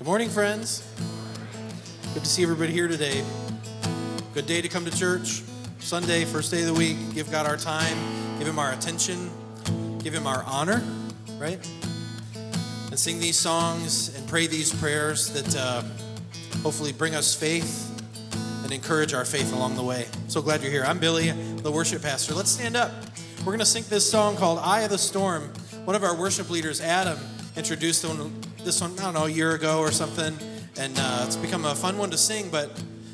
Good morning, friends. Good to see everybody here today. Good day to come to church. Sunday, first day of the week. Give God our time, give Him our attention, give Him our honor, right? And sing these songs and pray these prayers that uh, hopefully bring us faith and encourage our faith along the way. So glad you're here. I'm Billy, the worship pastor. Let's stand up. We're going to sing this song called Eye of the Storm. One of our worship leaders, Adam, introduced this one, I don't know, a year ago or something, and uh, it's become a fun one to sing. But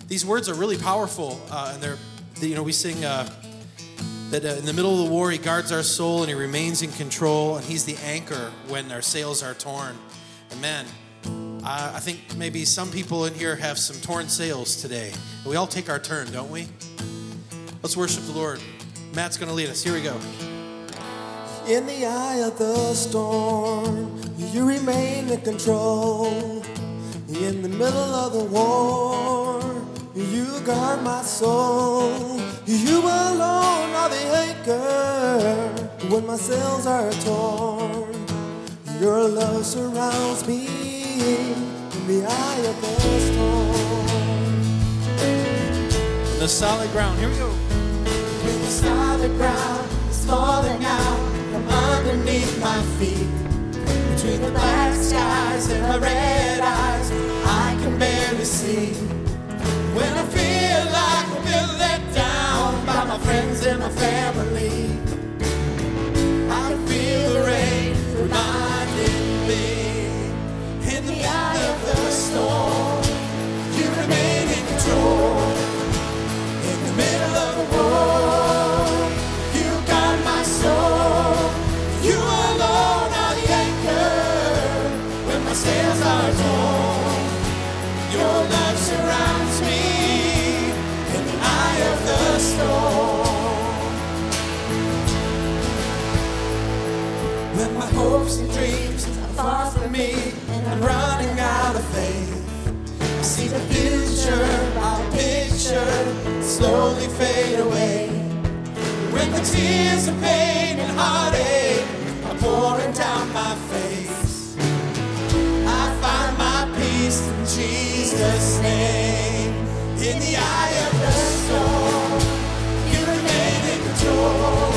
these words are really powerful, uh, and they're, you know, we sing uh, that uh, in the middle of the war, He guards our soul and He remains in control, and He's the anchor when our sails are torn. And man, I think maybe some people in here have some torn sails today. We all take our turn, don't we? Let's worship the Lord. Matt's going to lead us. Here we go. In the eye of the storm, you remain in control. In the middle of the war, you guard my soul. You alone are the anchor when my sails are torn. Your love surrounds me in the eye of the storm. The solid ground, here we go. The solid ground is falling out from underneath my feet. Between the black skies and my red eyes, I can barely see. When I feel like I've been let down by my friends and my family, I can feel the rain reminding me. In the eye of the storm, you remain in control. In the middle of the war, hopes and dreams are far from me and I'm running out of faith. I see the future, our picture slowly fade away. When the tears of pain and heartache are pouring down my face, I find my peace in Jesus' name. In the eye of the storm, you remain in control.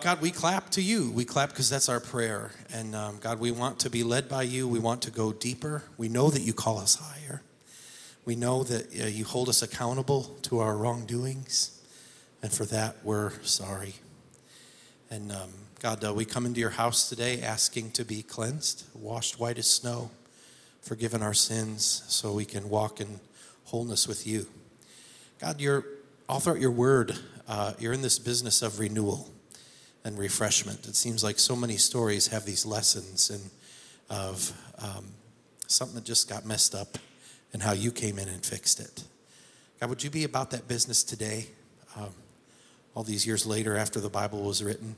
God, we clap to you. We clap because that's our prayer. And um, God, we want to be led by you. We want to go deeper. We know that you call us higher. We know that uh, you hold us accountable to our wrongdoings. And for that, we're sorry. And um, God, uh, we come into your house today asking to be cleansed, washed white as snow, forgiven our sins, so we can walk in wholeness with you. God, you're all throughout your word, uh, you're in this business of renewal and refreshment. It seems like so many stories have these lessons and of um, something that just got messed up and how you came in and fixed it. God, would you be about that business today, um, all these years later after the Bible was written?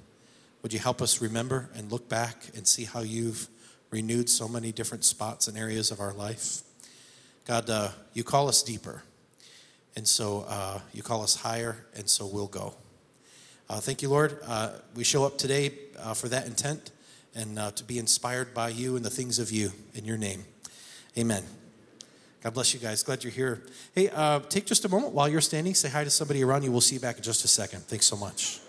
Would you help us remember and look back and see how you've renewed so many different spots and areas of our life? God, uh, you call us deeper, and so uh, you call us higher, and so we'll go. Uh, thank you, Lord. Uh, we show up today uh, for that intent and uh, to be inspired by you and the things of you in your name. Amen. God bless you guys. Glad you're here. Hey, uh, take just a moment while you're standing. Say hi to somebody around you. We'll see you back in just a second. Thanks so much.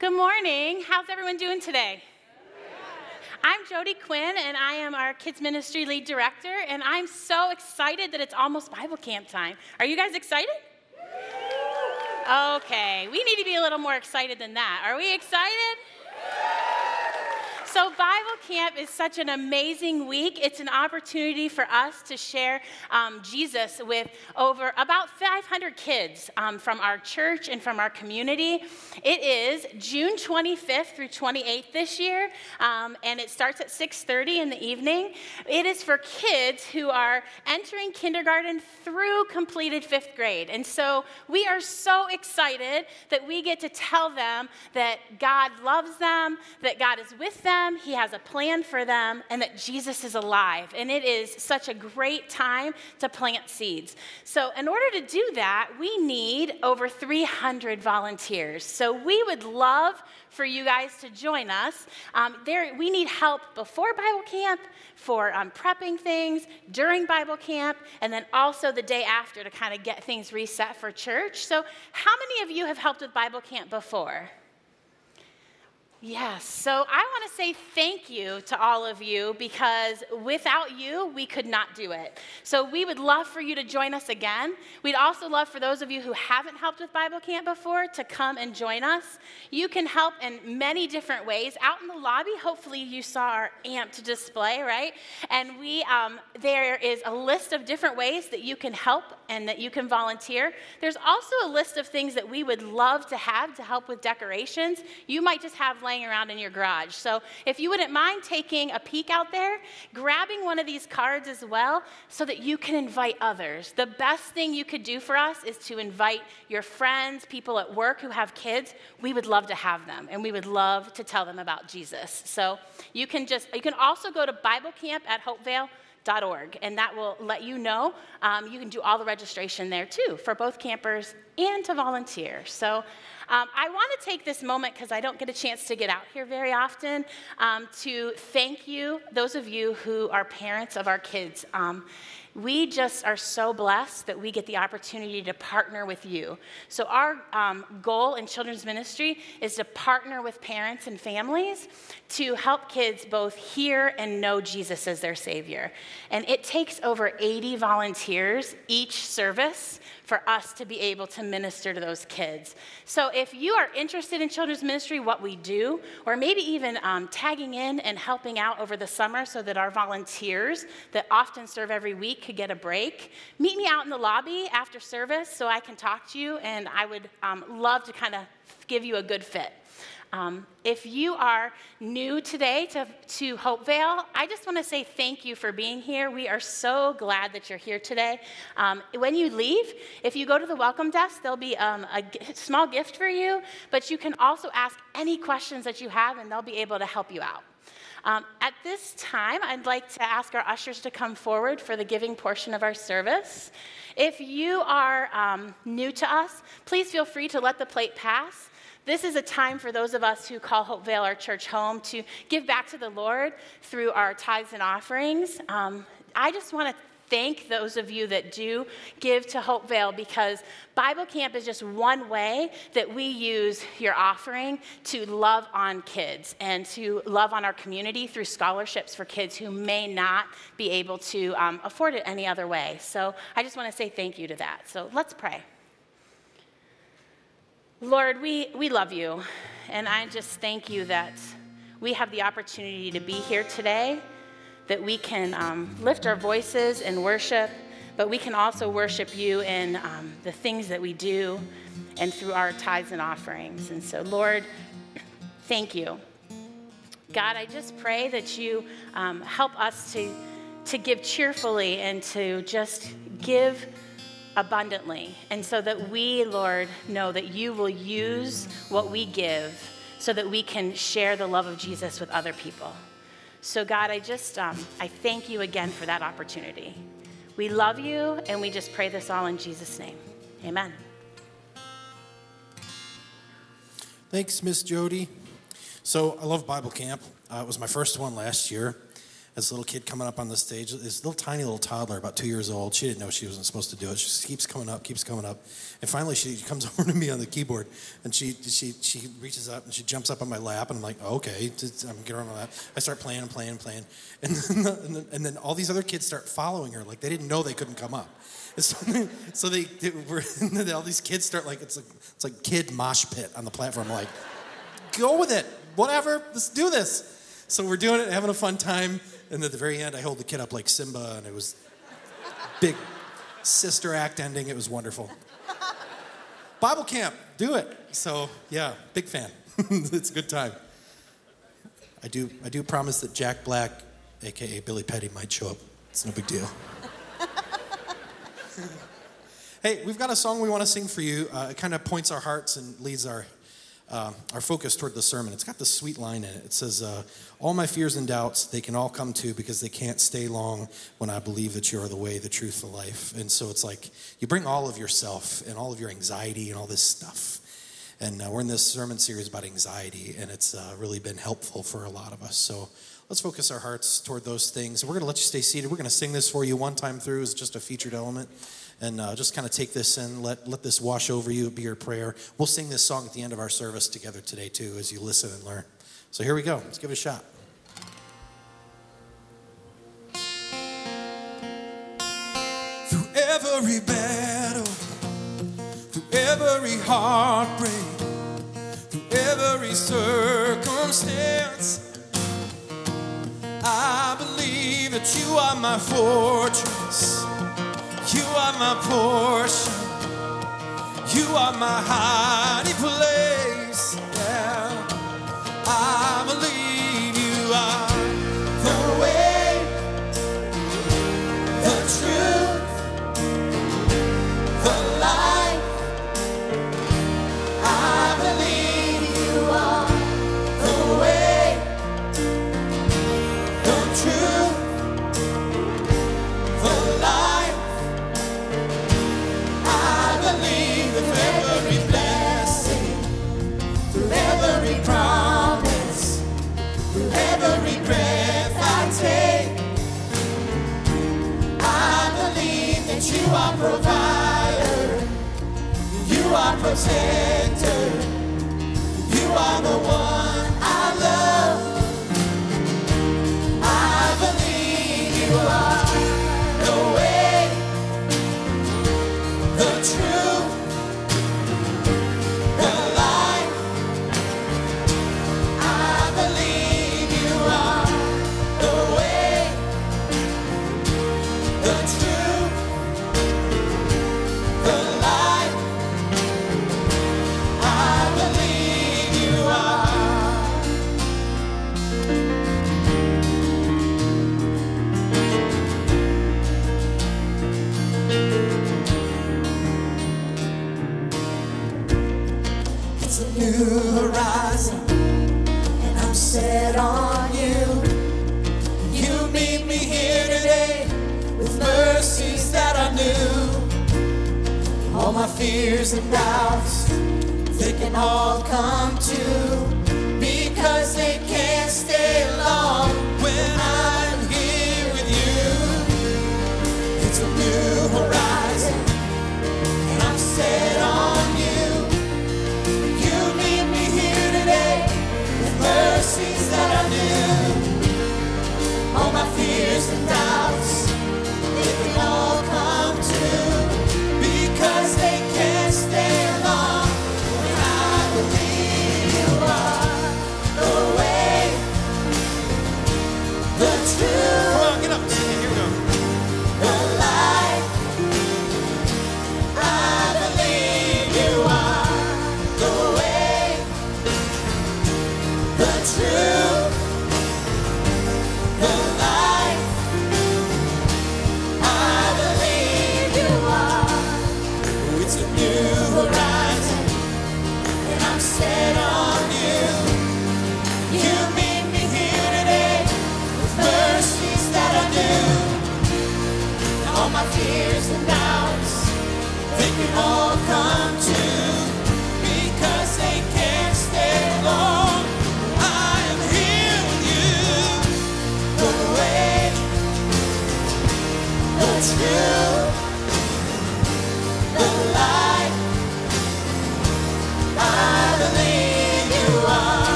Good morning. How's everyone doing today? I'm Jody Quinn, and I am our kids ministry lead director, and I'm so excited that it's almost Bible camp time. Are you guys excited? Okay, we need to be a little more excited than that. Are we excited? So, Bible Camp is such an amazing week. It's an opportunity for us to share um, Jesus with over about 500 kids um, from our church and from our community. It is June 25th through 28th this year, um, and it starts at 6:30 in the evening. It is for kids who are entering kindergarten through completed fifth grade, and so we are so excited that we get to tell them that God loves them, that God is with them them, He has a plan for them, and that Jesus is alive. And it is such a great time to plant seeds. So, in order to do that, we need over 300 volunteers. So, we would love for you guys to join us. Um, there, we need help before Bible camp, for um, prepping things, during Bible camp, and then also the day after to kind of get things reset for church. So, how many of you have helped with Bible camp before? Yes, so I want to say thank you to all of you because without you, we could not do it. So we would love for you to join us again. We'd also love for those of you who haven't helped with Bible Camp before to come and join us. You can help in many different ways. Out in the lobby, hopefully you saw our amped display, right? And we, um, there is a list of different ways that you can help and that you can volunteer. There's also a list of things that we would love to have to help with decorations. You might just have laying around in your garage. So if you wouldn't mind taking a peek out there, grabbing one of these cards as well so that you can invite others. The best thing you could do for us is to invite your friends, people at work who have kids. We would love to have them and we would love to tell them about Jesus. So you can just, you can also go to Bible Camp at Hopevale org, and that will let you know. Um, you can do all the registration there too for both campers and to volunteer. So um, I want to take this moment because I don't get a chance to get out here very often um, to thank you, those of you who are parents of our kids. Um, we just are so blessed that we get the opportunity to partner with you. So, our um, goal in children's ministry is to partner with parents and families to help kids both hear and know Jesus as their Savior. And it takes over 80 volunteers each service for us to be able to minister to those kids. So if you are interested in children's ministry, what we do, or maybe even um, tagging in and helping out over the summer so that our volunteers that often serve every week could get a break, meet me out in the lobby after service so I can talk to you, and I would um, love to kind of give you a good fit. Um, if you are new today to, to Hopevale, I just want to say thank you for being here. We are so glad that you're here today. Um, when you leave, if you go to the welcome desk, there'll be um, a g- small gift for you, but you can also ask any questions that you have, and they'll be able to help you out. Um, at this time, I'd like to ask our ushers to come forward for the giving portion of our service. If you are um, new to us, please feel free to let the plate pass. This is a time for those of us who call Hopevale our church home to give back to the Lord through our tithes and offerings. Um, I just want to thank those of you that do give to Hopevale because Bible Camp is just one way that we use your offering to love on kids and to love on our community through scholarships for kids who may not be able to um, afford it any other way. So I just want to say thank you to that. So let's pray. Lord, we, we love you, and I just thank you that we have the opportunity to be here today, that we can um, lift our voices and worship, but we can also worship you in um, the things that we do and through our tithes and offerings. And so, Lord, thank you. God, I just pray that you um, help us to, to give cheerfully and to just give abundantly. And so that we, Lord, know that you will use what we give so that we can share the love of Jesus with other people. So, God, I just, um, I thank you again for that opportunity. We love you, and we just pray this all in Jesus' name. Amen. Thanks, Miss Jody. So I love Bible camp. Uh, it was my first one last year. This little kid coming up on the stage, this little tiny little toddler, about two years old. She didn't know she wasn't supposed to do it. She keeps coming up, keeps coming up, and finally she comes over to me on the keyboard, and she she she reaches up and she jumps up on my lap, and I'm like, okay, I'm getting her on my lap. I start playing and playing and playing, and then, and then, and then all these other kids start following her, like they didn't know they couldn't come up. So, so they, they were, all these kids start like it's like it's like kid mosh pit on the platform, like go with it, whatever, let's do this. So we're doing it, having a fun time. And at the very end, I hold the kid up like Simba, and it was big sister act ending. It was wonderful. Bible camp, do it. So yeah, big fan. it's a good time. I do, I do promise that Jack Black, aka Billy Petty, might show up. It's no big deal. hey, we've got a song we want to sing for you. Uh, it kind of points our hearts and leads our uh, our focus toward the sermon. It's got this sweet line in it. It says, uh, All my fears and doubts, they can all come to because they can't stay long when I believe that you are the way, the truth, the life. And so it's like you bring all of yourself and all of your anxiety and all this stuff. And uh, we're in this sermon series about anxiety, and it's uh, really been helpful for a lot of us. So let's focus our hearts toward those things. We're going to let you stay seated. We're going to sing this for you one time through as just a featured element and uh, just kind of take this in. Let, let this wash over you, be your prayer. We'll sing this song at the end of our service together today, too, as you listen and learn. So here we go. Let's give it a shot. Through every through every heartbreak, through every circumstance, I believe that you are my fortress. You are my portion. You are my hiding place. Protector, you are the one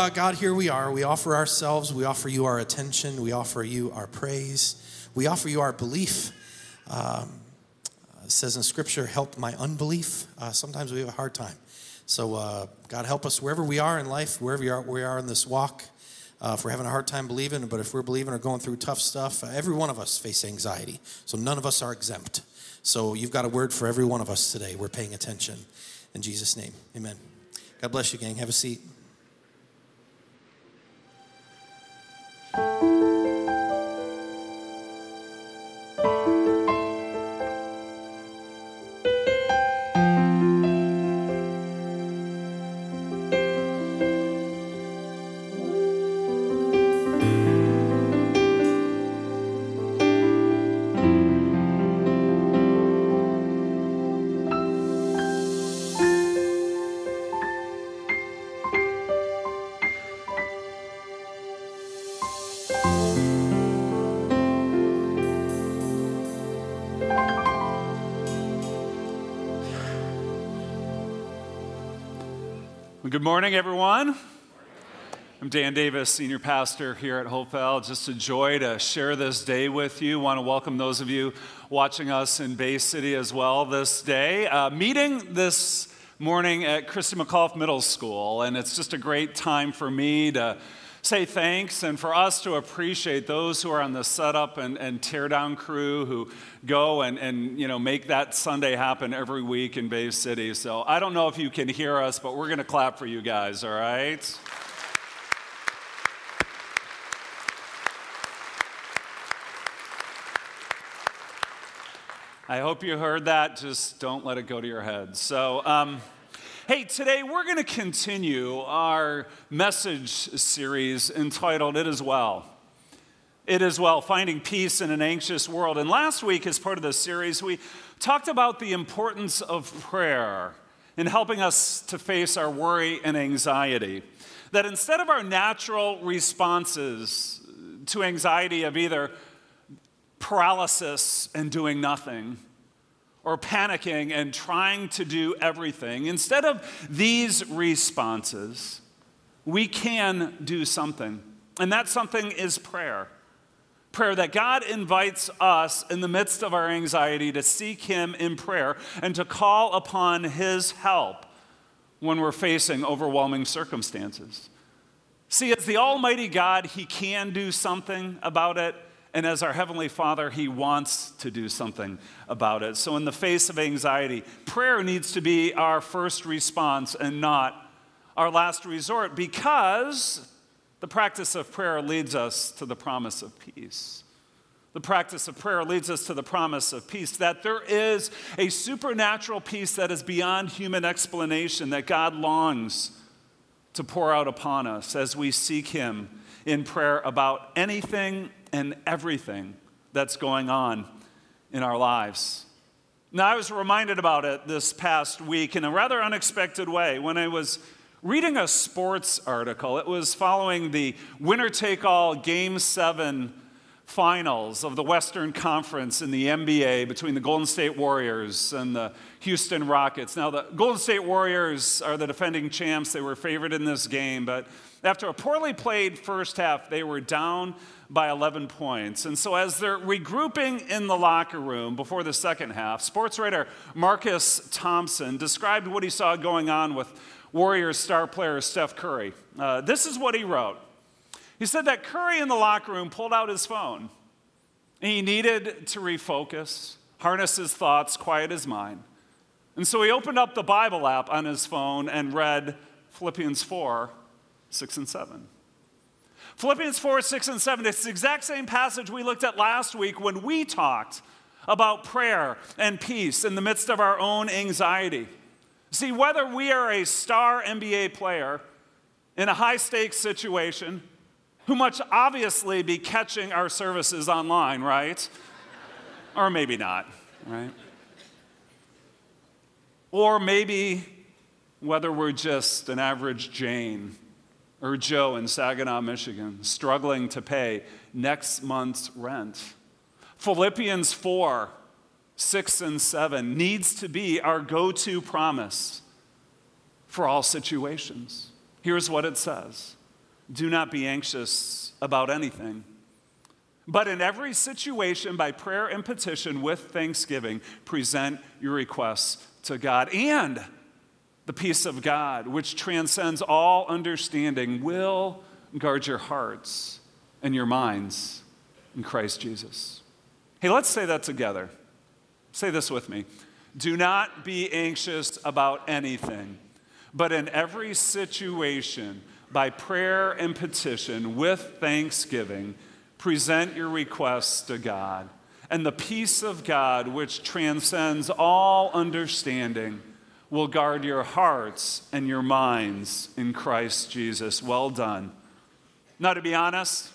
uh, God, here we are. We offer ourselves. We offer you our attention. We offer you our praise. We offer you our belief. Um, says in Scripture, help my unbelief. Uh, sometimes we have a hard time. So, uh, God, help us wherever we are in life, wherever we are, we are in this walk. Uh, if we're having a hard time believing, but if we're believing or going through tough stuff, uh, every one of us face anxiety. So none of us are exempt. So you've got a word for every one of us today. We're paying attention. In Jesus' name, amen. God bless you, gang. Have a seat. Well, morning, everyone. I'm Dan Davis, senior pastor here at Hopewell. Just a joy to share this day with you. Want to welcome those of you watching us in Bay City as well this day. Uh, meeting this morning at Christa McAuliffe Middle School, and it's just a great time for me to say thanks and for us to appreciate those who are on the setup and, and teardown crew who go and, and you know make that Sunday happen every week in Bay City. So I don't know if you can hear us, but we're going to clap for you guys, all right? I hope you heard that. Just don't let it go to your head. So, um, hey, today we're going to continue our message series entitled It Is Well. It Is Well, Finding Peace in an Anxious World. And last week, as part of this series, we talked about the importance of prayer in helping us to face our worry and anxiety. That instead of our natural responses to anxiety of either paralysis and doing nothing, or panicking and trying to do everything. Instead of these responses, we can do something. And that something is prayer. Prayer that God invites us in the midst of our anxiety to seek Him in prayer and to call upon His help when we're facing overwhelming circumstances. See, as the Almighty God, He can do something about it. And as our Heavenly Father, He wants to do something about it. So, in the face of anxiety, prayer needs to be our first response and not our last resort because the practice of prayer leads us to the promise of peace. The practice of prayer leads us to the promise of peace, that there is a supernatural peace that is beyond human explanation, that God longs to pour out upon us as we seek Him in prayer about anything and everything that's going on in our lives. Now, I was reminded about it this past week in a rather unexpected way when I was reading a sports article. It was following the winner take all Game 7 finals of the Western Conference in the NBA between the Golden State Warriors and the Houston Rockets. Now, the Golden State Warriors are the defending champs. They were favored in this game, but after a poorly played first half, they were down by 11 points. And so, as they're regrouping in the locker room before the second half, sports writer Marcus Thompson described what he saw going on with Warriors star player Steph Curry. Uh, this is what he wrote. He said that Curry in the locker room pulled out his phone. He needed to refocus, harness his thoughts, quiet his mind. And so he opened up the Bible app on his phone and read Philippians 4 6 and 7. Philippians 4, 6, and 7, it's the exact same passage we looked at last week when we talked about prayer and peace in the midst of our own anxiety. See, whether we are a star NBA player in a high stakes situation, who much obviously be catching our services online, right? or maybe not, right? Or maybe whether we're just an average Jane or Joe in Saginaw, Michigan, struggling to pay next month's rent. Philippians 4 6 and 7 needs to be our go to promise for all situations. Here's what it says Do not be anxious about anything, but in every situation, by prayer and petition with thanksgiving, present your requests to God. And the peace of God, which transcends all understanding, will guard your hearts and your minds in Christ Jesus. Hey, let's say that together. Say this with me. Do not be anxious about anything, but in every situation, by prayer and petition, with thanksgiving, present your requests to God. And the peace of God, which transcends all understanding, will guard your hearts and your minds in Christ Jesus. Well done. Now, to be honest,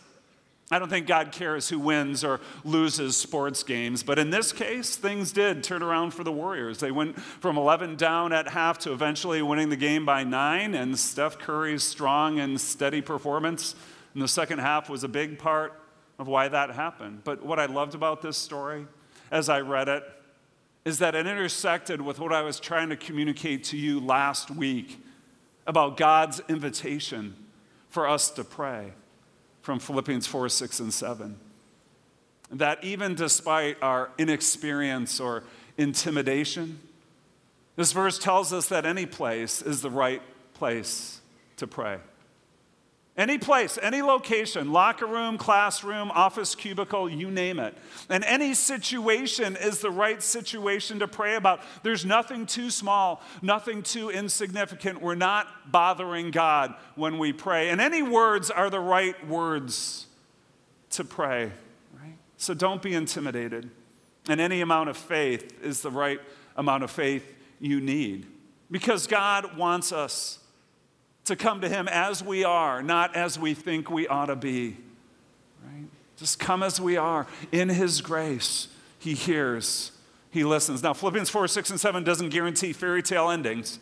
I don't think God cares who wins or loses sports games, but in this case, things did turn around for the Warriors. They went from 11 down at half to eventually winning the game by nine, and Steph Curry's strong and steady performance in the second half was a big part of why that happened. But what I loved about this story as I read it is that it intersected with what I was trying to communicate to you last week about God's invitation for us to pray from Philippians 4, 6, and 7. That even despite our inexperience or intimidation, this verse tells us that any place is the right place to pray. Any place, any location, locker room, classroom, office cubicle, you name it. And any situation is the right situation to pray about. There's nothing too small, nothing too insignificant. We're not bothering God when we pray. And any words are the right words to pray, right? So don't be intimidated. And any amount of faith is the right amount of faith you need. Because God wants us to come to Him as we are, not as we think we ought to be. Right? Just come as we are. In His grace, He hears, He listens. Now, Philippians 4, 6, and 7 doesn't guarantee fairy tale endings,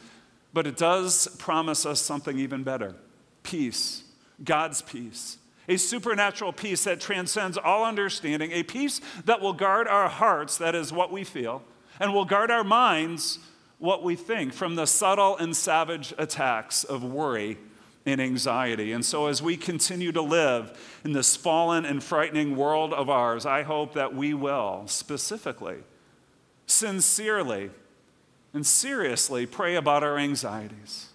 but it does promise us something even better peace, God's peace. A supernatural peace that transcends all understanding, a peace that will guard our hearts, that is what we feel, and will guard our minds what we think from the subtle and savage attacks of worry and anxiety. And so, as we continue to live in this fallen and frightening world of ours, I hope that we will specifically, sincerely, and seriously pray about our anxieties.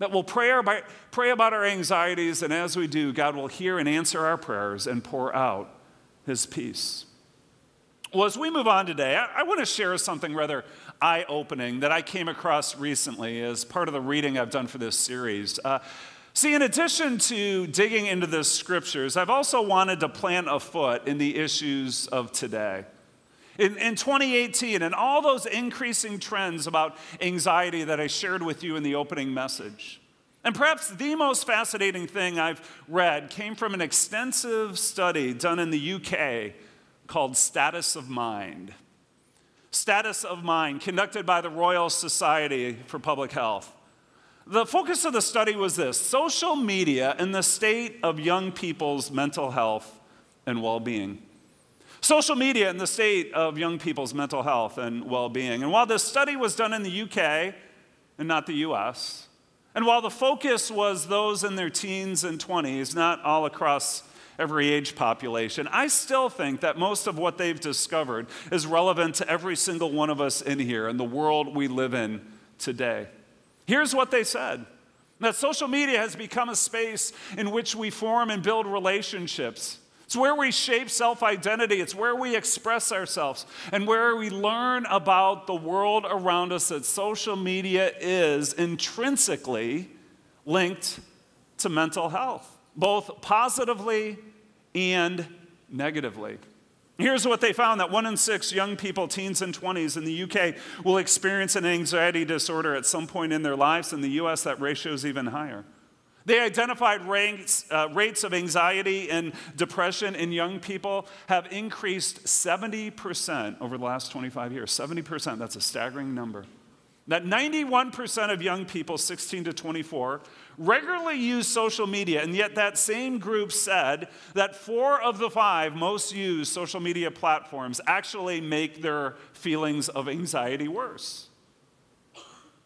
That we'll pray, our, pray about our anxieties, and as we do, God will hear and answer our prayers and pour out His peace. Well, as we move on today, I, I want to share something rather eye opening that I came across recently as part of the reading I've done for this series. Uh, see, in addition to digging into the scriptures, I've also wanted to plant a foot in the issues of today. In, in 2018, and all those increasing trends about anxiety that I shared with you in the opening message. And perhaps the most fascinating thing I've read came from an extensive study done in the UK called Status of Mind. Status of Mind, conducted by the Royal Society for Public Health. The focus of the study was this social media and the state of young people's mental health and well being. Social media and the state of young people's mental health and well being. And while this study was done in the UK and not the US, and while the focus was those in their teens and 20s, not all across every age population. I still think that most of what they've discovered is relevant to every single one of us in here and the world we live in today. Here's what they said that social media has become a space in which we form and build relationships. It's where we shape self identity. It's where we express ourselves and where we learn about the world around us that social media is intrinsically linked to mental health both positively and negatively. Here's what they found that one in six young people, teens and 20s in the UK, will experience an anxiety disorder at some point in their lives. In the US, that ratio is even higher. They identified rates, uh, rates of anxiety and depression in young people have increased 70% over the last 25 years. 70%, that's a staggering number. That 91% of young people 16 to 24 regularly use social media, and yet that same group said that four of the five most used social media platforms actually make their feelings of anxiety worse.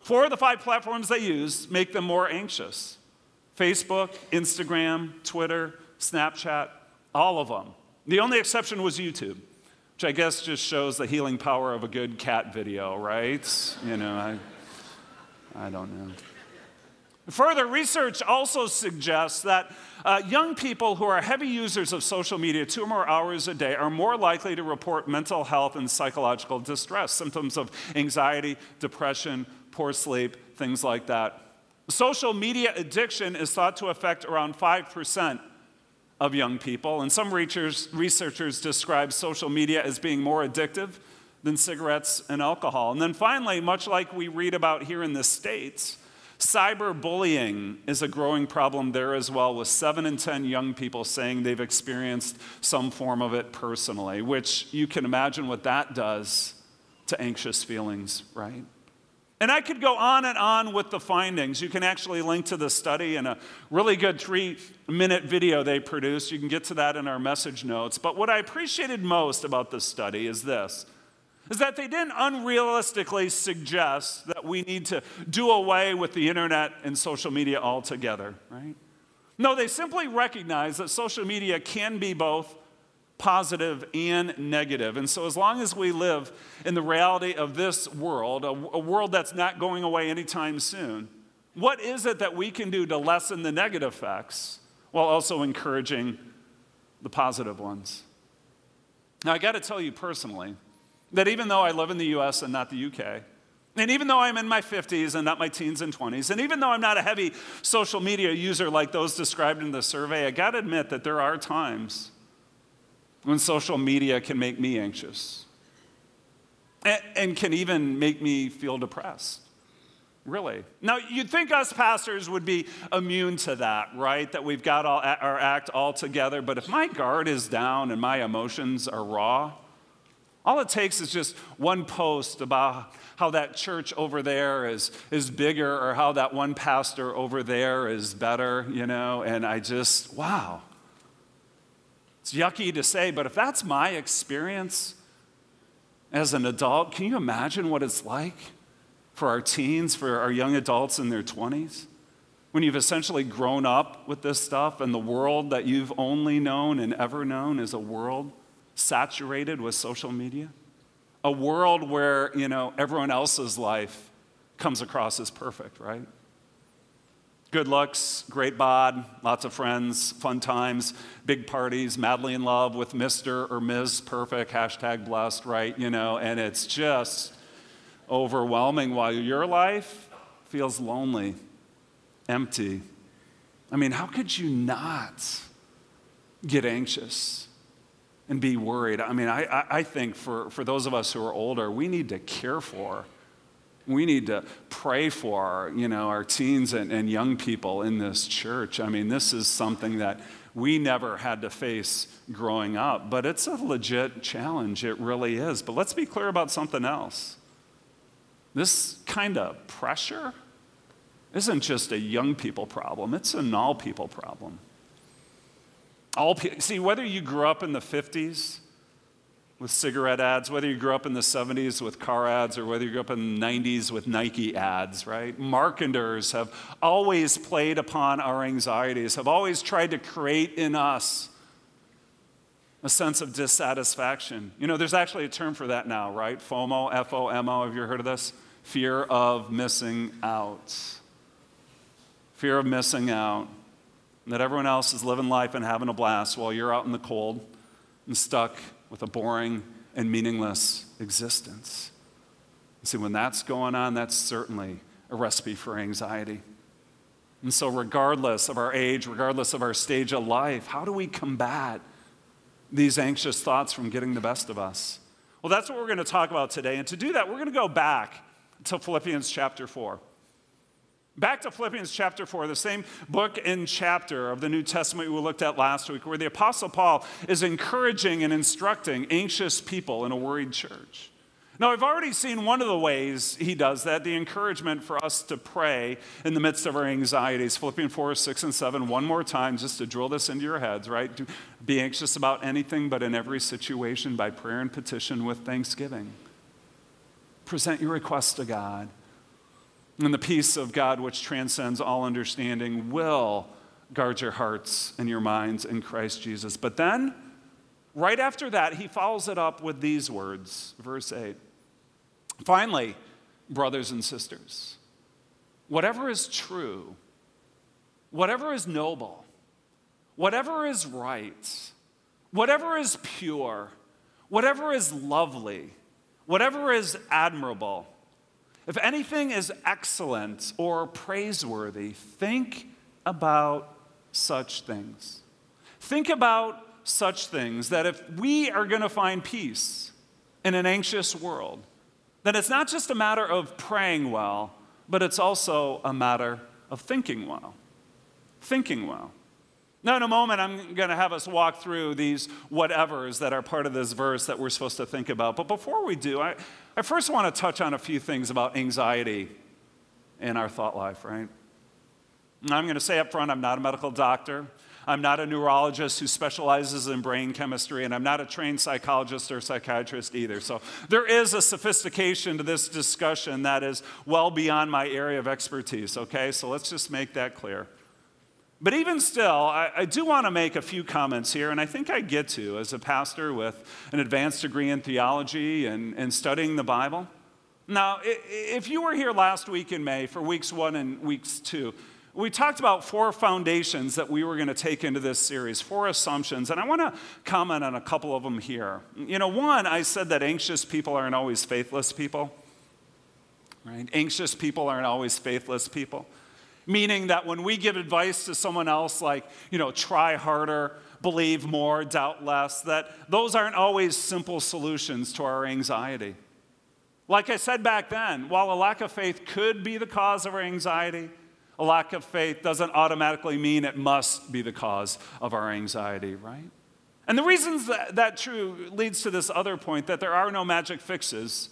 Four of the five platforms they use make them more anxious. Facebook, Instagram, Twitter, Snapchat, all of them. The only exception was YouTube, which I guess just shows the healing power of a good cat video, right? You know, I, I don't know. Further, research also suggests that uh, young people who are heavy users of social media two or more hours a day are more likely to report mental health and psychological distress, symptoms of anxiety, depression, poor sleep, things like that. Social media addiction is thought to affect around 5% of young people, and some researchers describe social media as being more addictive than cigarettes and alcohol. And then finally, much like we read about here in the States, cyberbullying is a growing problem there as well, with seven in 10 young people saying they've experienced some form of it personally, which you can imagine what that does to anxious feelings, right? And I could go on and on with the findings. You can actually link to the study in a really good three minute video they produced. You can get to that in our message notes. But what I appreciated most about this study is this is that they didn't unrealistically suggest that we need to do away with the internet and social media altogether, right? No, they simply recognize that social media can be both positive and negative. And so, as long as we live in the reality of this world, a, a, world that's not going away anytime soon, what is it that we can do to lessen the negative effects while also encouraging the positive ones? Now, I got to tell you personally that even though I live in the US and not the UK, and even though I'm in my 50s and not my teens and 20s, and even though I'm not a heavy social media user like those described in the survey, I got to admit that there are times when social media can make me anxious and, and can even make me feel depressed. Really. Now, you'd think us pastors would be immune to that, right? That we've got all, our act all together. But if my guard is down and my emotions are raw, all it takes is just one post about how that church over there is, is bigger or how that one pastor over there is better, you know, and I just, wow, it's yucky to say, but if that's my experience as an adult, can you imagine what it's like for our teens, for our young adults in their 20s? When you've essentially grown up with this stuff and the world that you've only known and ever known is a world saturated with social media? A world where, you know, everyone else's life comes across as perfect, right? Good looks, great bod, lots of friends, fun times, big parties, madly in love with Mr. or Ms. Perfect, hashtag blessed, right? You know, and it's just overwhelming while your life feels lonely, empty. I mean, how could you not get anxious and be worried? I mean, I, I think for, for those of us who are older, we need to care for we need to pray for our, you know, our teens and, and young people in this church. I mean, this is something that we never had to face growing up, but it's a legit challenge. It really is. But let's be clear about something else. This kind of pressure isn't just a young people problem, it's an all people problem. All pe- see, whether you grew up in the 50s with cigarette ads, whether you grew up in the 70s with car ads or whether you grew up in the 90s with Nike ads, right? Marketers have always played upon our anxieties, have always tried to create in us a sense of dissatisfaction. You know, there's actually a term for that now, right? FOMO, F O M O. Have you heard of this? Fear of missing out. Fear of missing out. That everyone else is living life and having a blast while you're out in the cold and stuck with a boring and meaningless existence. You see, when that's going on, that's certainly a recipe for anxiety. And so, regardless of our age, regardless of our stage of life, how do we combat these anxious thoughts from getting the best of us? Well, that's what we're going to talk about today. And to do that, we're going to go back to Philippians chapter 4. Back to Philippians chapter 4, the same book and chapter of the New Testament we looked at last week, where the Apostle Paul is encouraging and instructing anxious people in a worried church. Now, I've already seen one of the ways he does that the encouragement for us to pray in the midst of our anxieties. Philippians 4, 6, and 7, one more time, just to drill this into your heads, right? Be anxious about anything, but in every situation, by prayer and petition with thanksgiving. Present your requests to God. And the peace of God, which transcends all understanding, will guard your hearts and your minds in Christ Jesus. But then, right after that, he follows it up with these words, verse 8. Finally, brothers and sisters, whatever is true, whatever is noble, whatever is right, whatever is pure, whatever is lovely, whatever is admirable, if anything is excellent or praiseworthy, think about such things. Think about such things that if we are going to find peace in an anxious world, then it's not just a matter of praying well, but it's also a matter of thinking well. Thinking well. Now, in a moment, I'm going to have us walk through these whatevers that are part of this verse that we're supposed to think about. But before we do, I, I first want to touch on a few things about anxiety in our thought life, right? I'm going to say up front, I'm not a medical doctor. I'm not a neurologist who specializes in brain chemistry, and I'm not a trained psychologist or psychiatrist either. So there is a sophistication to this discussion that is well beyond my area of expertise, okay? So let's just make that clear. But even still, I, I do want to make a few comments here, and I think I get to as a pastor with an advanced degree in theology and, and studying the Bible. Now, if you were here last week in May for weeks one and weeks two, we talked about four foundations that we were going to take into this series, four assumptions, and I want to comment on a couple of them here. You know, one, I said that anxious people aren't always faithless people, right? Anxious people aren't always faithless people. Meaning that when we give advice to someone else, like, you know, try harder, believe more, doubt less, that those aren't always simple solutions to our anxiety. Like I said back then, while a lack of faith could be the cause of our anxiety, a lack of faith doesn't automatically mean it must be the cause of our anxiety, right? And the reasons that, that true leads to this other point that there are no magic fixes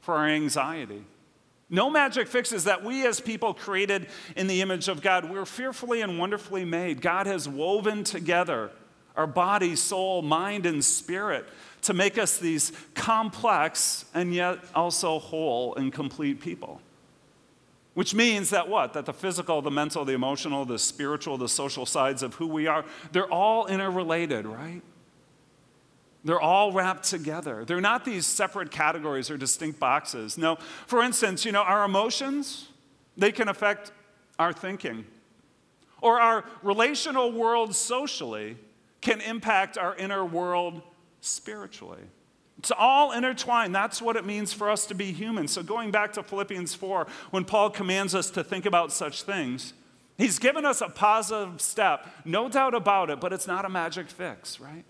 for our anxiety. No magic fixes that we as people created in the image of God, we're fearfully and wonderfully made. God has woven together our body, soul, mind, and spirit to make us these complex and yet also whole and complete people. Which means that what? That the physical, the mental, the emotional, the spiritual, the social sides of who we are, they're all interrelated, right? They're all wrapped together. They're not these separate categories or distinct boxes. No, for instance, you know, our emotions, they can affect our thinking. Or our relational world socially can impact our inner world spiritually. It's all intertwined. That's what it means for us to be human. So, going back to Philippians 4, when Paul commands us to think about such things, he's given us a positive step, no doubt about it, but it's not a magic fix, right?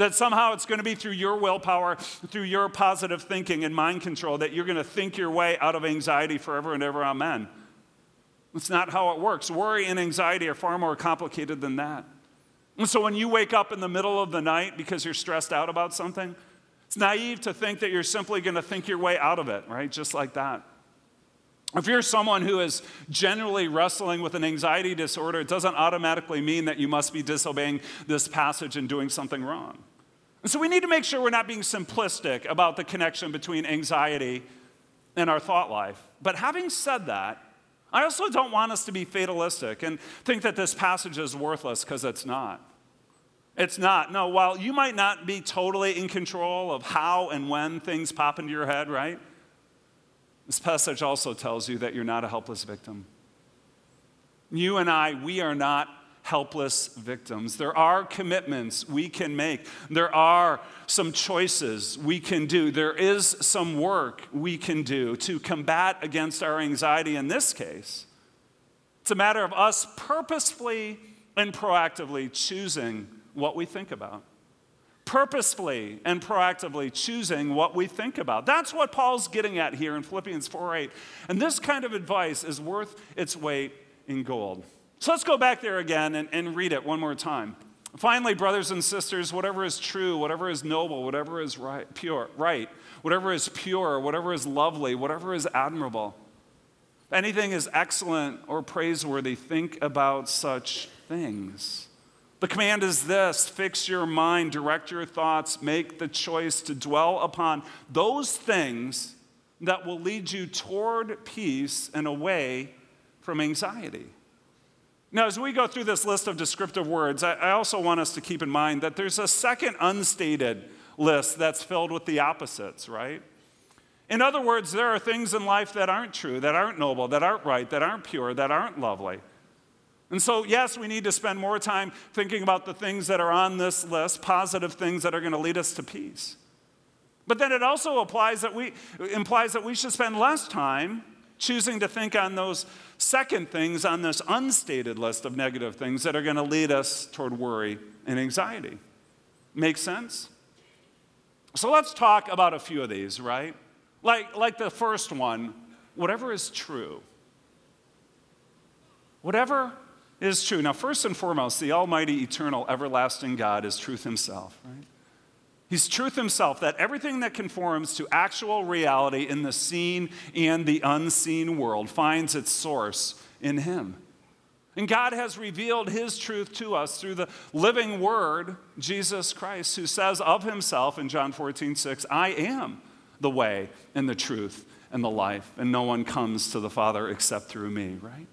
That somehow it's going to be through your willpower, through your positive thinking and mind control, that you're going to think your way out of anxiety forever and ever. Amen. That's not how it works. Worry and anxiety are far more complicated than that. And so when you wake up in the middle of the night because you're stressed out about something, it's naive to think that you're simply going to think your way out of it, right? Just like that. If you're someone who is generally wrestling with an anxiety disorder, it doesn't automatically mean that you must be disobeying this passage and doing something wrong. So we need to make sure we're not being simplistic about the connection between anxiety and our thought life. But having said that, I also don't want us to be fatalistic and think that this passage is worthless because it's not. It's not. No, while you might not be totally in control of how and when things pop into your head, right? This passage also tells you that you're not a helpless victim. You and I, we are not helpless victims. There are commitments we can make. There are some choices we can do. There is some work we can do to combat against our anxiety in this case. It's a matter of us purposefully and proactively choosing what we think about, purposefully and proactively choosing what we think about. That's what Paul's getting at here in Philippians 4 8. And this kind of advice is worth its weight in gold. So let's go back there again and, and read it one more time. Finally, brothers and sisters, whatever is true, whatever is noble, whatever is right, pure, right, whatever is pure, whatever is lovely, whatever is admirable, anything is excellent or praiseworthy, think about such things. The command is this fix your mind, direct your thoughts, make the choice to dwell upon those things that will lead you toward peace and away from anxiety. Now, as we go through this list of descriptive words, I, also want us to keep in mind that there's a second unstated list that's filled with the opposites, right? In other words, there are things in life that aren't true, that aren't noble, that aren't right, that aren't pure, that aren't lovely. And so, yes, we need to spend more time thinking about the things that are on this list, positive things that are going to lead us to peace. But then it also applies that we, implies that we should spend less time choosing to think on those second things on this unstated list of negative things that are going to lead us toward worry and anxiety. Make sense? So let's talk about a few of these, right? Like, like the first one whatever is true. Whatever is true. Now, first and foremost, the Almighty, eternal, everlasting God is truth Himself, right? He's truth himself, that everything that conforms to actual reality in the seen and the unseen world finds its source in him. And God has revealed his truth to us through the living word, Jesus Christ, who says of himself in John 14, 6, I am the way and the truth and the life, and no one comes to the Father except through me, right?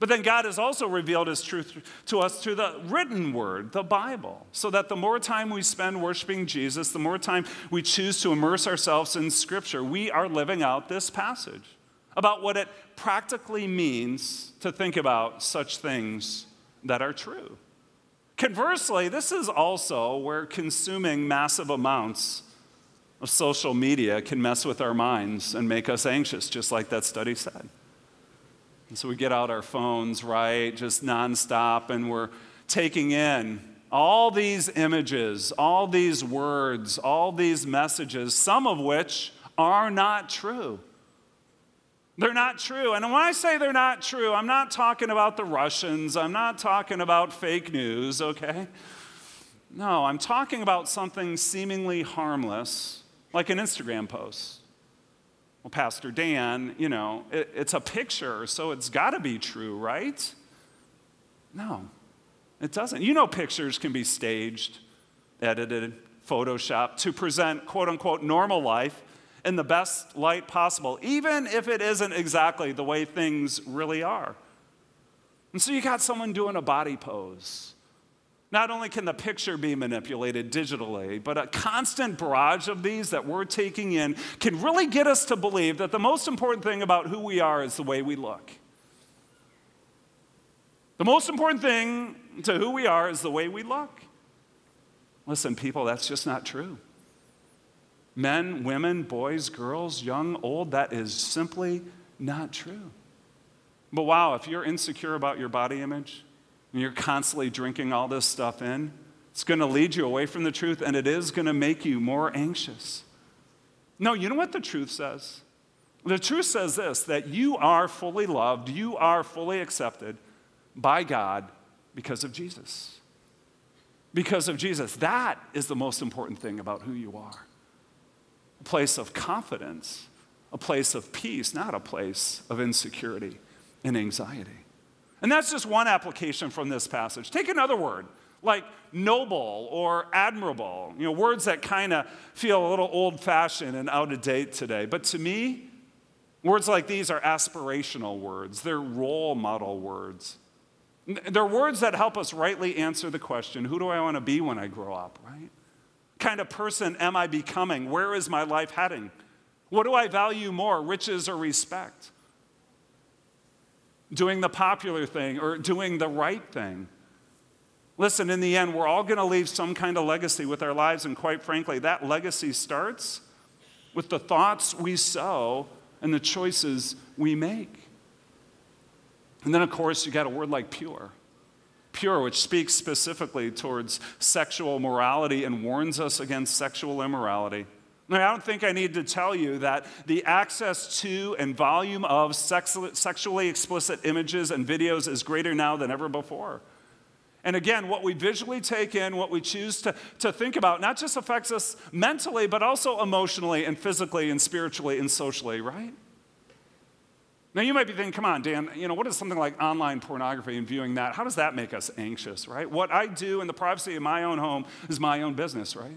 But then God has also revealed His truth to us through the written word, the Bible, so that the more time we spend worshiping Jesus, the more time we choose to immerse ourselves in Scripture, we are living out this passage about what it practically means to think about such things that are true. Conversely, this is also where consuming massive amounts of social media can mess with our minds and make us anxious, just like that study said. And so we get out our phones, right, just nonstop, and we're taking in all these images, all these words, all these messages, some of which are not true. They're not true. And when I say they're not true, I'm not talking about the Russians, I'm not talking about fake news, okay? No, I'm talking about something seemingly harmless, like an Instagram post well, Pastor Dan, you know, it, it's a picture, so it's got to be true, right? No, it doesn't. You know, pictures can be staged, edited, photoshopped to present quote unquote normal life in the best light possible, even if it isn't exactly the way things really are. And so you got someone doing a body pose not only can the picture be manipulated digitally, but a constant barrage of these that we're taking in can really get us to believe that the most important thing about who we are is the way we look. The most important thing to who we are is the way we look. Listen, people, that's just not true. Men, women, boys, girls, young, old, that is simply not true. But wow, if you're insecure about your body image, and you're constantly drinking all this stuff in, it's going to lead you away from the truth and it is going to make you more anxious. No, you know what the truth says? The truth says this that you are fully loved, you are fully accepted by God because of Jesus. Because of Jesus. That is the most important thing about who you are. A place of confidence, a place of peace, not a place of insecurity and anxiety. And that's just one application from this passage. Take another word, like noble or admirable, you know, words that kind of feel a little old fashioned and out of date today. But to me, words like these are aspirational words, they're role model words. They're words that help us rightly answer the question who do I want to be when I grow up, right? kind of person am I becoming? Where is my life heading? What do I value more, riches or respect? Doing the popular thing or doing the right thing. Listen, in the end, we're all going to leave some kind of legacy with our lives, and quite frankly, that legacy starts with the thoughts we sow and the choices we make. And then, of course, you got a word like pure. Pure, which speaks specifically towards sexual morality and warns us against sexual immorality. I don't think I need to tell you that the access to and volume of sexually explicit images and videos is greater now than ever before. And again, what we visually take in, what we choose to, to think about, not just affects us mentally, but also emotionally and physically and spiritually and socially, right? Now, you might be thinking, come on, Dan, you know, what is something like online pornography and viewing that? How does that make us anxious, right? What I do in the privacy of my own home is my own business, right?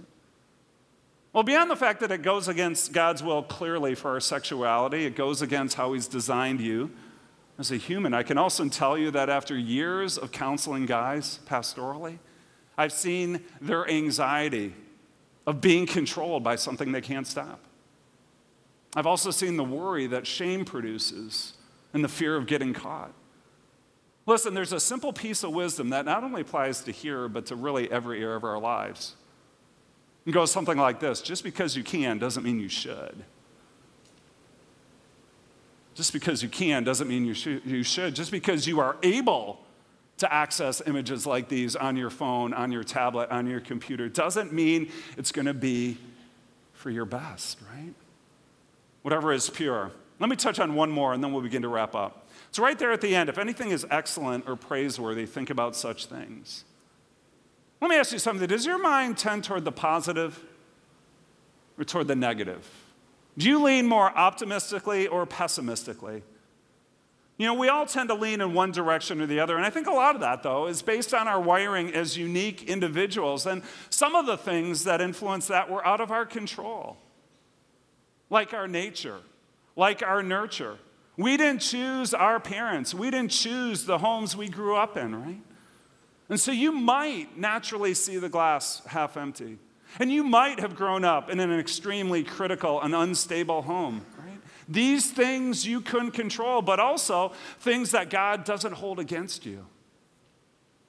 Well, beyond the fact that it goes against God's will clearly for our sexuality, it goes against how He's designed you as a human. I can also tell you that after years of counseling guys pastorally, I've seen their anxiety of being controlled by something they can't stop. I've also seen the worry that shame produces and the fear of getting caught. Listen, there's a simple piece of wisdom that not only applies to here, but to really every area of our lives. It goes something like this just because you can doesn't mean you should. Just because you can doesn't mean you should, you should. Just because you are able to access images like these on your phone, on your tablet, on your computer, doesn't mean it's going to be for your best, right? Whatever is pure. Let me touch on one more and then we'll begin to wrap up. So, right there at the end. If anything is excellent or praiseworthy, think about such things. Let me ask you something. Does your mind tend toward the positive or toward the negative? Do you lean more optimistically or pessimistically? You know, we all tend to lean in one direction or the other, and I think a lot of that, though, is based on our wiring as unique individuals. And some of the things that influence that were out of our control, like our nature, like our nurture. We didn't choose our parents, we didn't choose the homes we grew up in, right? And so you might naturally see the glass half empty. And you might have grown up in an extremely critical and unstable home, right? These things you couldn't control, but also things that God doesn't hold against you.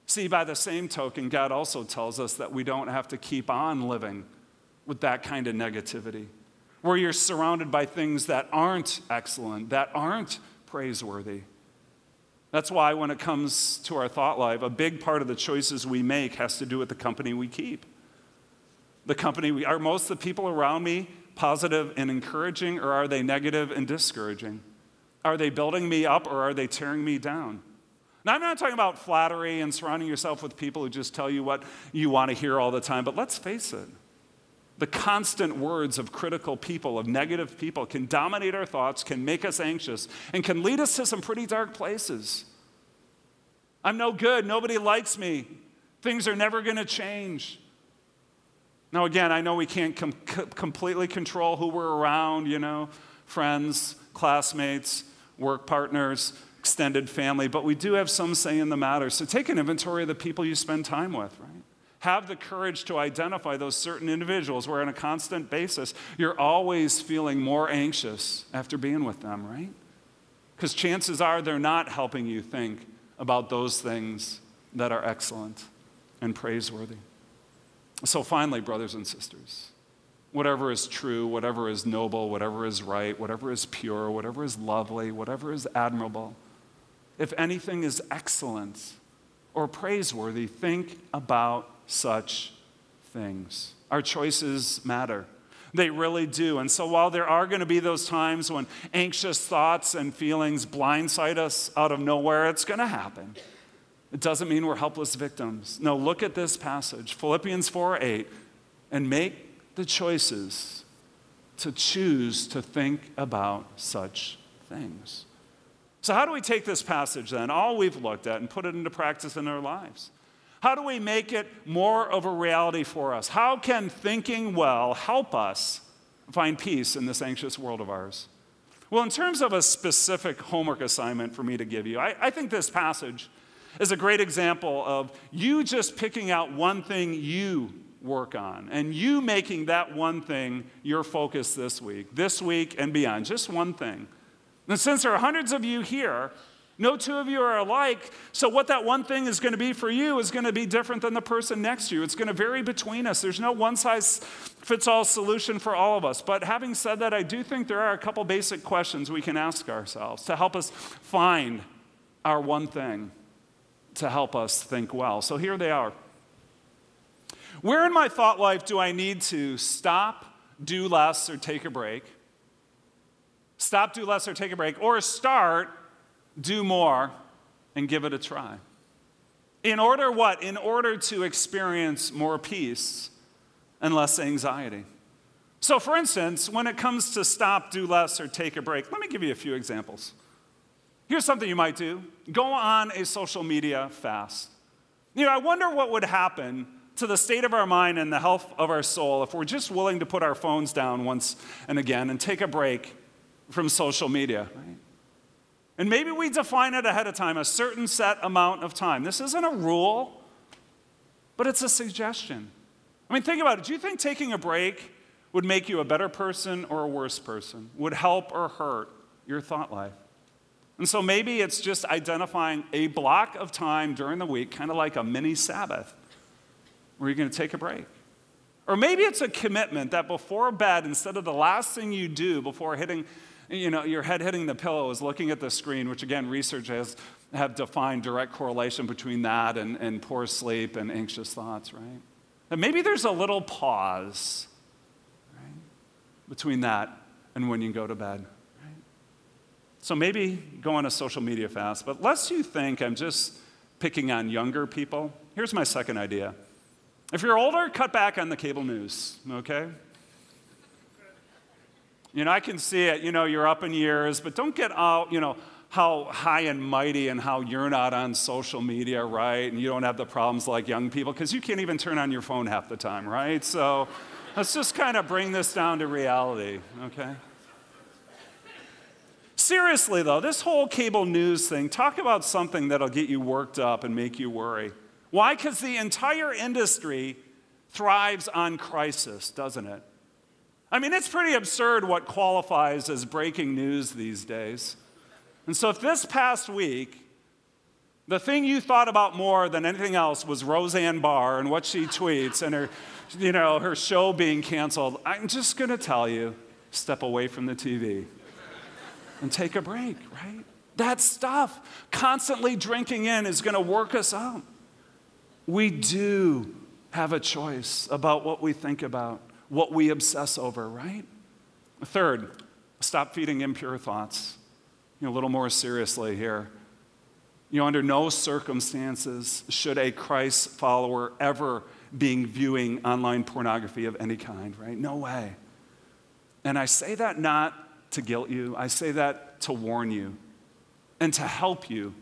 See, by the same token, God also tells us that we don't have to keep on living with that kind of negativity, where you're surrounded by things that aren't excellent, that aren't praiseworthy. That's why, when it comes to our thought life, a big part of the choices we make has to do with the company we keep. The company we are most of the people around me positive and encouraging or are they negative and discouraging? Are they building me up or are they tearing me down? Now i'm not talking about flattery and surrounding yourself with people who just tell you what you want to hear all the time but let's face it the constant words of critical people, of negative people, can dominate our thoughts, can make us anxious, and can lead us to some pretty dark places. I'm no good. Nobody likes me. Things are never going to change. Now, again, I know we can't com- completely control who we're around, you know, friends, classmates, work partners, extended family, but we do have some say in the matter. So take an inventory of the people you spend time with, right? Have the courage to identify those certain individuals where, on a constant basis, you're always feeling more anxious after being with them, right? Because chances are they're not helping you think about those things that are excellent and praiseworthy. So, finally, brothers and sisters, whatever is true, whatever is noble, whatever is right, whatever is pure, whatever is lovely, whatever is admirable, if anything is excellent or praiseworthy, think about such things. Our choices matter. They really do. And so, while there are going to be those times when anxious thoughts and feelings blindside us out of nowhere, it's going to happen. It doesn't mean we're helpless victims. No, look at this passage, Philippians 4 8, and make the choices to choose to think about such things. So, how do we take this passage then, all we've looked at, and put it into practice in our lives? How do we make it more of a reality for us? How can thinking well help us find peace in this anxious world of ours? Well, in terms of a specific homework assignment for me to give you, I, I think this passage is a great example of you just picking out one thing you work on and you making that one thing your focus this week, this week and beyond, just one thing. And since there are hundreds of you here, no two of you are alike, so what that one thing is going to be for you is going to be different than the person next to you. It's going to vary between us. There's no one size fits all solution for all of us. But having said that, I do think there are a couple basic questions we can ask ourselves to help us find our one thing to help us think well. So here they are. Where in my thought life do I need to stop, do less, or take a break? Stop, do less, or take a break, or start, do more, and give it a try. In order what? In order to experience more peace and less anxiety. So, for instance, when it comes to stop, do less, or take a break, let me give you a few examples. Here's something you might do go on a social media fast. You know, I wonder what would happen to the state of our mind and the health of our soul if we're just willing to put our phones down once and again and take a break from social media. Right? And maybe we define it ahead of time, a certain set amount of time. This isn't a rule, but it's a suggestion. I mean, think about it. Do you think taking a break would make you a better person or a worse person? Would help or hurt your thought life? And so maybe it's just identifying a block of time during the week, kind of like a mini Sabbath, where you're going to take a break. Or maybe it's a commitment that before bed, instead of the last thing you do before hitting, you know, your head hitting the pillow is looking at the screen, which again, research has have defined direct correlation between that and, and poor sleep and anxious thoughts, right? And maybe there's a little pause right, between that and when you go to bed. So maybe go on a social media fast, but lest you think I'm just picking on younger people, here's my second idea. If you're older, cut back on the cable news, okay? You know, I can see it, you know, you're up in years, but don't get out, you know, how high and mighty and how you're not on social media, right? And you don't have the problems like young people because you can't even turn on your phone half the time, right? So let's just kind of bring this down to reality, okay? Seriously, though, this whole cable news thing, talk about something that'll get you worked up and make you worry. Why? Because the entire industry thrives on crisis, doesn't it? I mean, it's pretty absurd what qualifies as breaking news these days. And so, if this past week, the thing you thought about more than anything else was Roseanne Barr and what she tweets and her, you know, her show being canceled, I'm just going to tell you step away from the TV and take a break, right? That stuff constantly drinking in is going to work us out. We do have a choice about what we think about what we obsess over, right? Third, stop feeding impure thoughts. You know, a little more seriously here. You know, under no circumstances should a Christ follower ever be viewing online pornography of any kind, right? No way. And I say that not to guilt you, I say that to warn you and to help you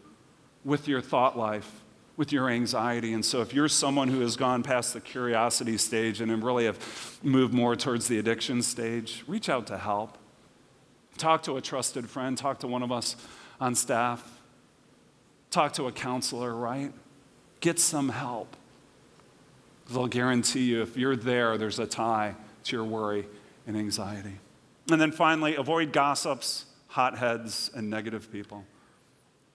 with your thought life with your anxiety. And so, if you're someone who has gone past the curiosity stage and really have moved more towards the addiction stage, reach out to help. Talk to a trusted friend, talk to one of us on staff, talk to a counselor, right? Get some help. They'll guarantee you if you're there, there's a tie to your worry and anxiety. And then finally, avoid gossips, hotheads, and negative people.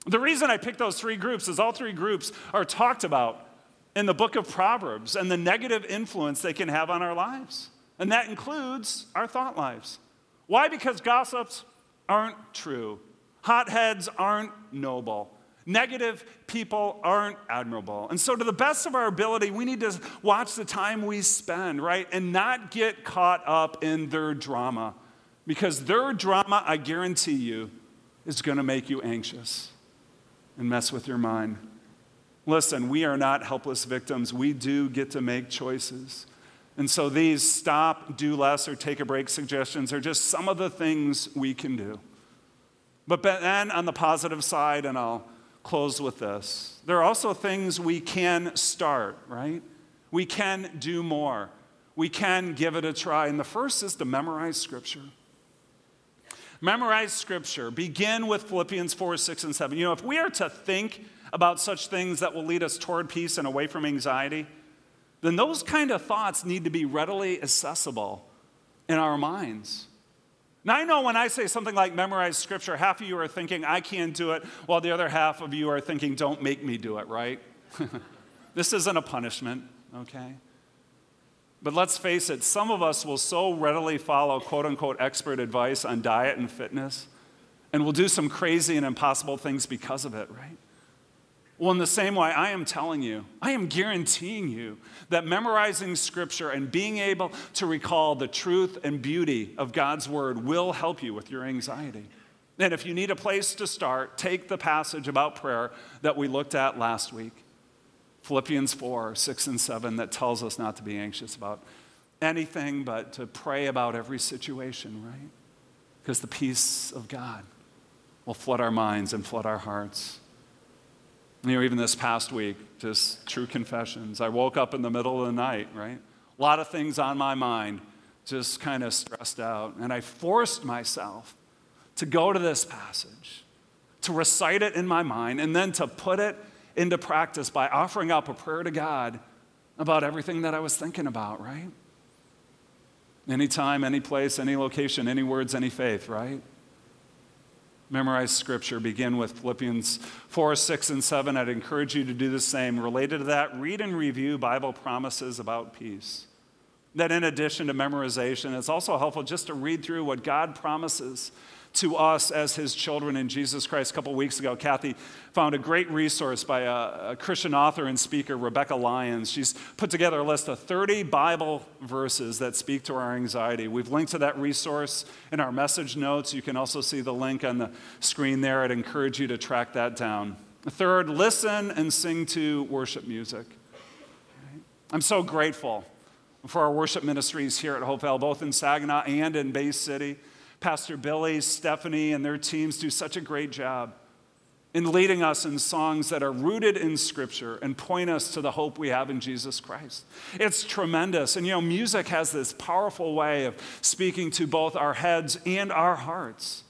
The reason I picked those three groups is all three groups are talked about in the book of Proverbs and the negative influence they can have on our lives. And that includes our thought lives. Why? Because gossips aren't true, hotheads aren't noble. Negative people aren't admirable. And so, to the best of our ability, we need to watch the time we spend, right? And not get caught up in their drama. Because their drama, I guarantee you, is going to make you anxious and mess with your mind. Listen, we are not helpless victims. We do get to make choices. And so these stop, do less, or take a break suggestions are just some of the things we can do. But then on the positive side, and I'll close with this, there are also things we can start, right? We can do more. We can give it a try. And the first is to memorize scripture. Memorize scripture. Begin with Philippians 4, 6, and 7. You know, if we are to think about such things that will lead us toward peace and away from anxiety, then those kind of thoughts need to be readily accessible in our minds. Now, I know when I say something like memorize scripture, half of you are thinking, I can't do it, while the other half of you are thinking, don't make me do it, right? this isn't a punishment, okay? But let's face it, some of us will so readily follow quote unquote expert advice on diet and fitness, and will do some crazy and impossible things because of it, right? Well, in the same way, I am telling you, I am guaranteeing you that memorizing scripture and being able to recall the truth and beauty of God's word will help you with your anxiety. And if you need a place to start, take the passage about prayer that we looked at last week Philippians 4, 6, and 7, that tells us not to be anxious about anything but to pray about every situation, right? Because the peace of God will flood our minds and flood our hearts. You know, even this past week, just true confessions. I woke up in the middle of the night, right? A lot of things on my mind, just kind of stressed out. And I forced myself to go to this passage, to recite it in my mind, and then to put it into practice by offering up a prayer to God about everything that I was thinking about, right? Anytime, any place, any location, any words, any faith, right? memorize scripture. Begin with Philippians 4, 6, and 7. I'd encourage you to do the same. Related to that, read and review Bible promises about peace. That, in addition to memorization, it's also helpful just to read through what God promises to us as his children in Jesus Christ. A couple weeks ago, Kathy found a great resource by a, a, Christian author and speaker, Rebekah Lyons. She's put together a list of 30 Bible verses that speak to our anxiety. We've linked to that resource in our message notes. You can also see the link on the screen there. I'd encourage you to track that down. Third, listen and sing to worship music. I'm so grateful for our worship ministries here at Hopevale, both in Saginaw and in Bay City. Pastor Billy, Stephanie, and their teams do such a great job in leading us in songs that are rooted in Scripture and point us to the hope we have in Jesus Christ. It's tremendous. And you know, music has this powerful way of speaking to both our heads and our hearts.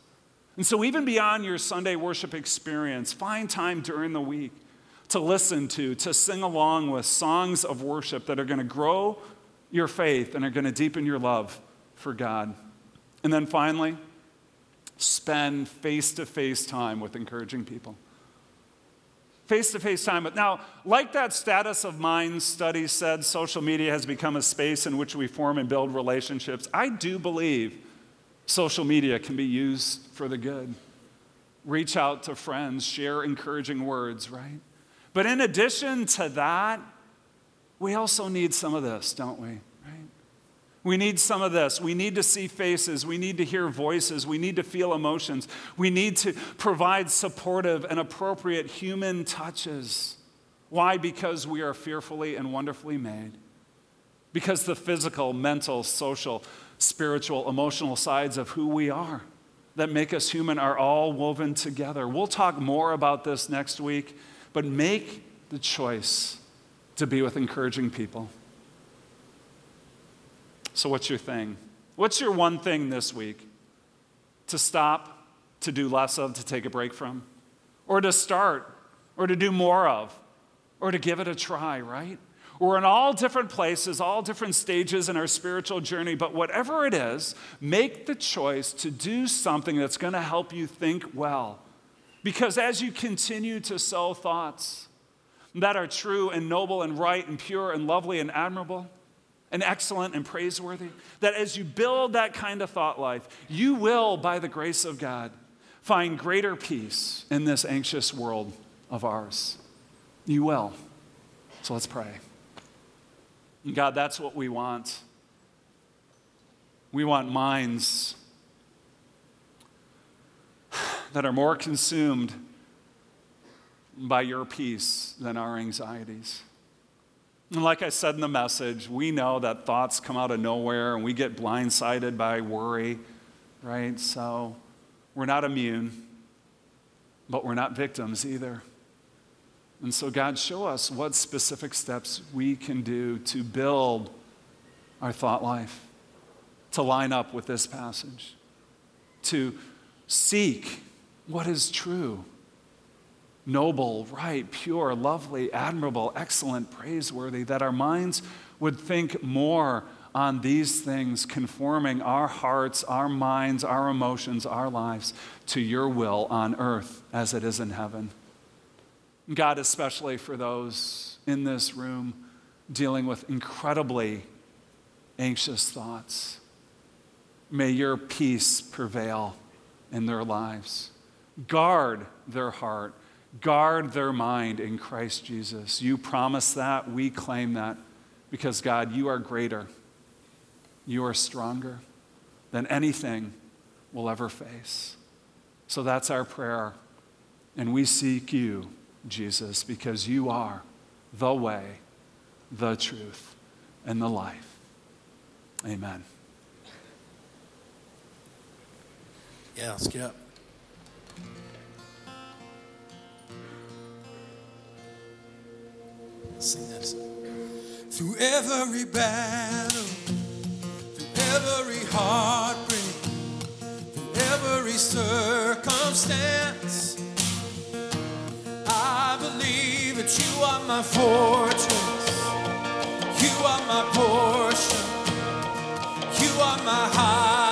And so, even beyond your Sunday worship experience, find time during the week to listen to, to sing along with songs of worship that are going to grow your faith and are going to deepen your love for God. And then finally, spend face to face time with encouraging people. Face to face time. But now, like that status of mind study said, social media has become a space in which we form and build relationships. I do believe social media can be used for the good. Reach out to friends, share encouraging words, right? But in addition to that, we also need some of this, don't we? We need some of this. We need to see faces. We need to hear voices. We need to feel emotions. We need to provide supportive and appropriate human touches. Why? Because we are fearfully and wonderfully made. Because the physical, mental, social, spiritual, emotional sides of who we are that make us human are all woven together. We'll talk more about this next week, but make the choice to be with encouraging people. So, what's your thing? What's your one thing this week? To stop, to do less of, to take a break from? Or to start, or to do more of, or to give it a try, right? We're in all different places, all different stages in our spiritual journey, but whatever it is, make the choice to do something that's going to help you think well. Because as you continue to sow thoughts that are true and noble and right and pure and lovely and admirable, and excellent and praiseworthy. That as you build that kind of thought life, you will, by the grace of God, find greater peace in this anxious world of ours. You will. So let's pray. God, that's what we want. We want minds that are more consumed by your peace than our anxieties. And like I said in the message, we know that thoughts come out of nowhere and we get blindsided by worry, right? So we're not immune, but we're not victims either. And so, God, show us what specific steps we can do to build our thought life, to line up with this passage, to seek what is true noble, right, pure, lovely, admirable, excellent, praiseworthy, that our minds would think more on these things, conforming our hearts, our minds, our emotions, our lives to your will on earth as it is in heaven. God, especially for those in this room dealing with incredibly anxious thoughts, may your peace prevail in their lives. Guard their heart Guard their mind in Christ Jesus. You promise that, we claim that, because God, you are greater, you are stronger than anything we'll ever face. So that's our prayer. And we seek you, Jesus, because you are the way, the truth, and the life. Amen. Yeah, Skip. Sing that. Through every battle, through every heartbreak, through every circumstance, I believe that you are my fortress. You are my portion. You are my high.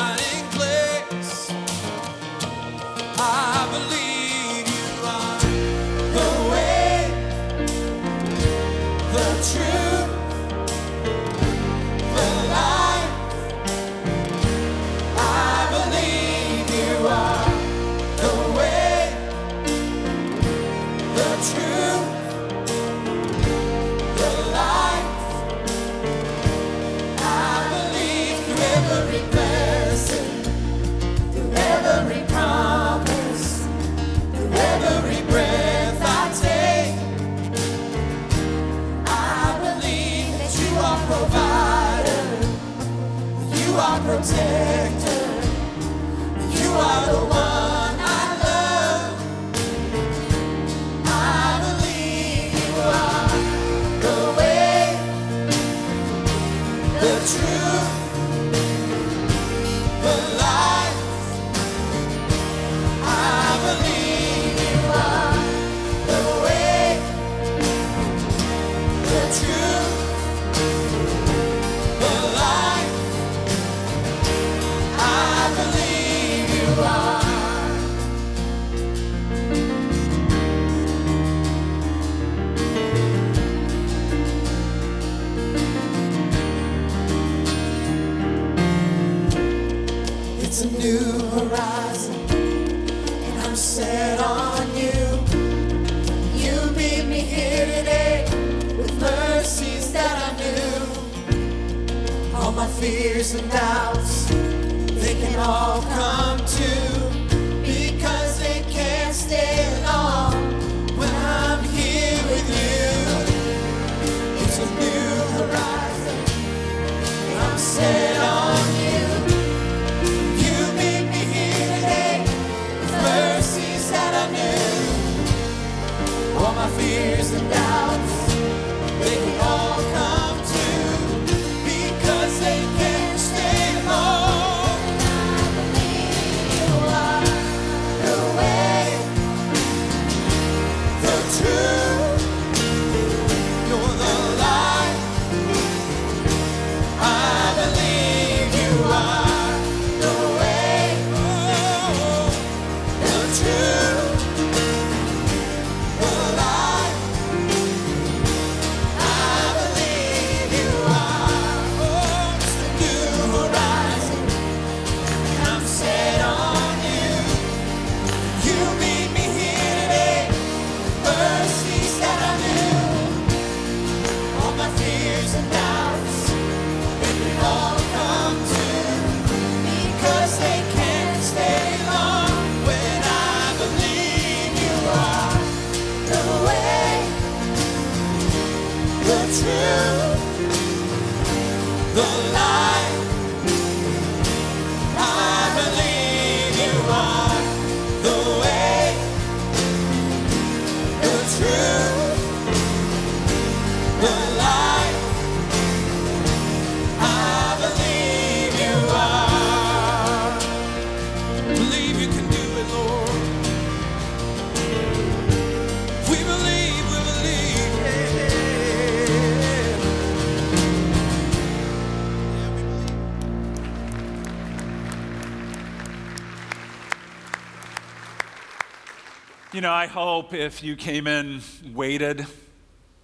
know, I hope if you came in weighted,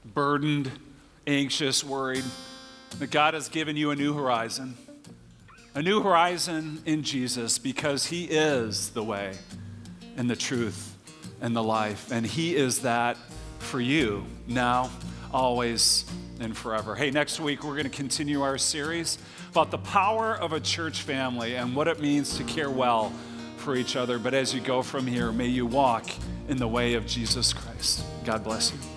burdened, anxious, worried, that God has given you a new horizon. A new horizon in Jesus because He is the way and the truth and the life. And He is that for you now, always, and forever. Hey, next week we're going to continue our series about the power of a church family and what it means to care well for each other. But as you go from here, may you walk in the way of Jesus Christ. God bless you.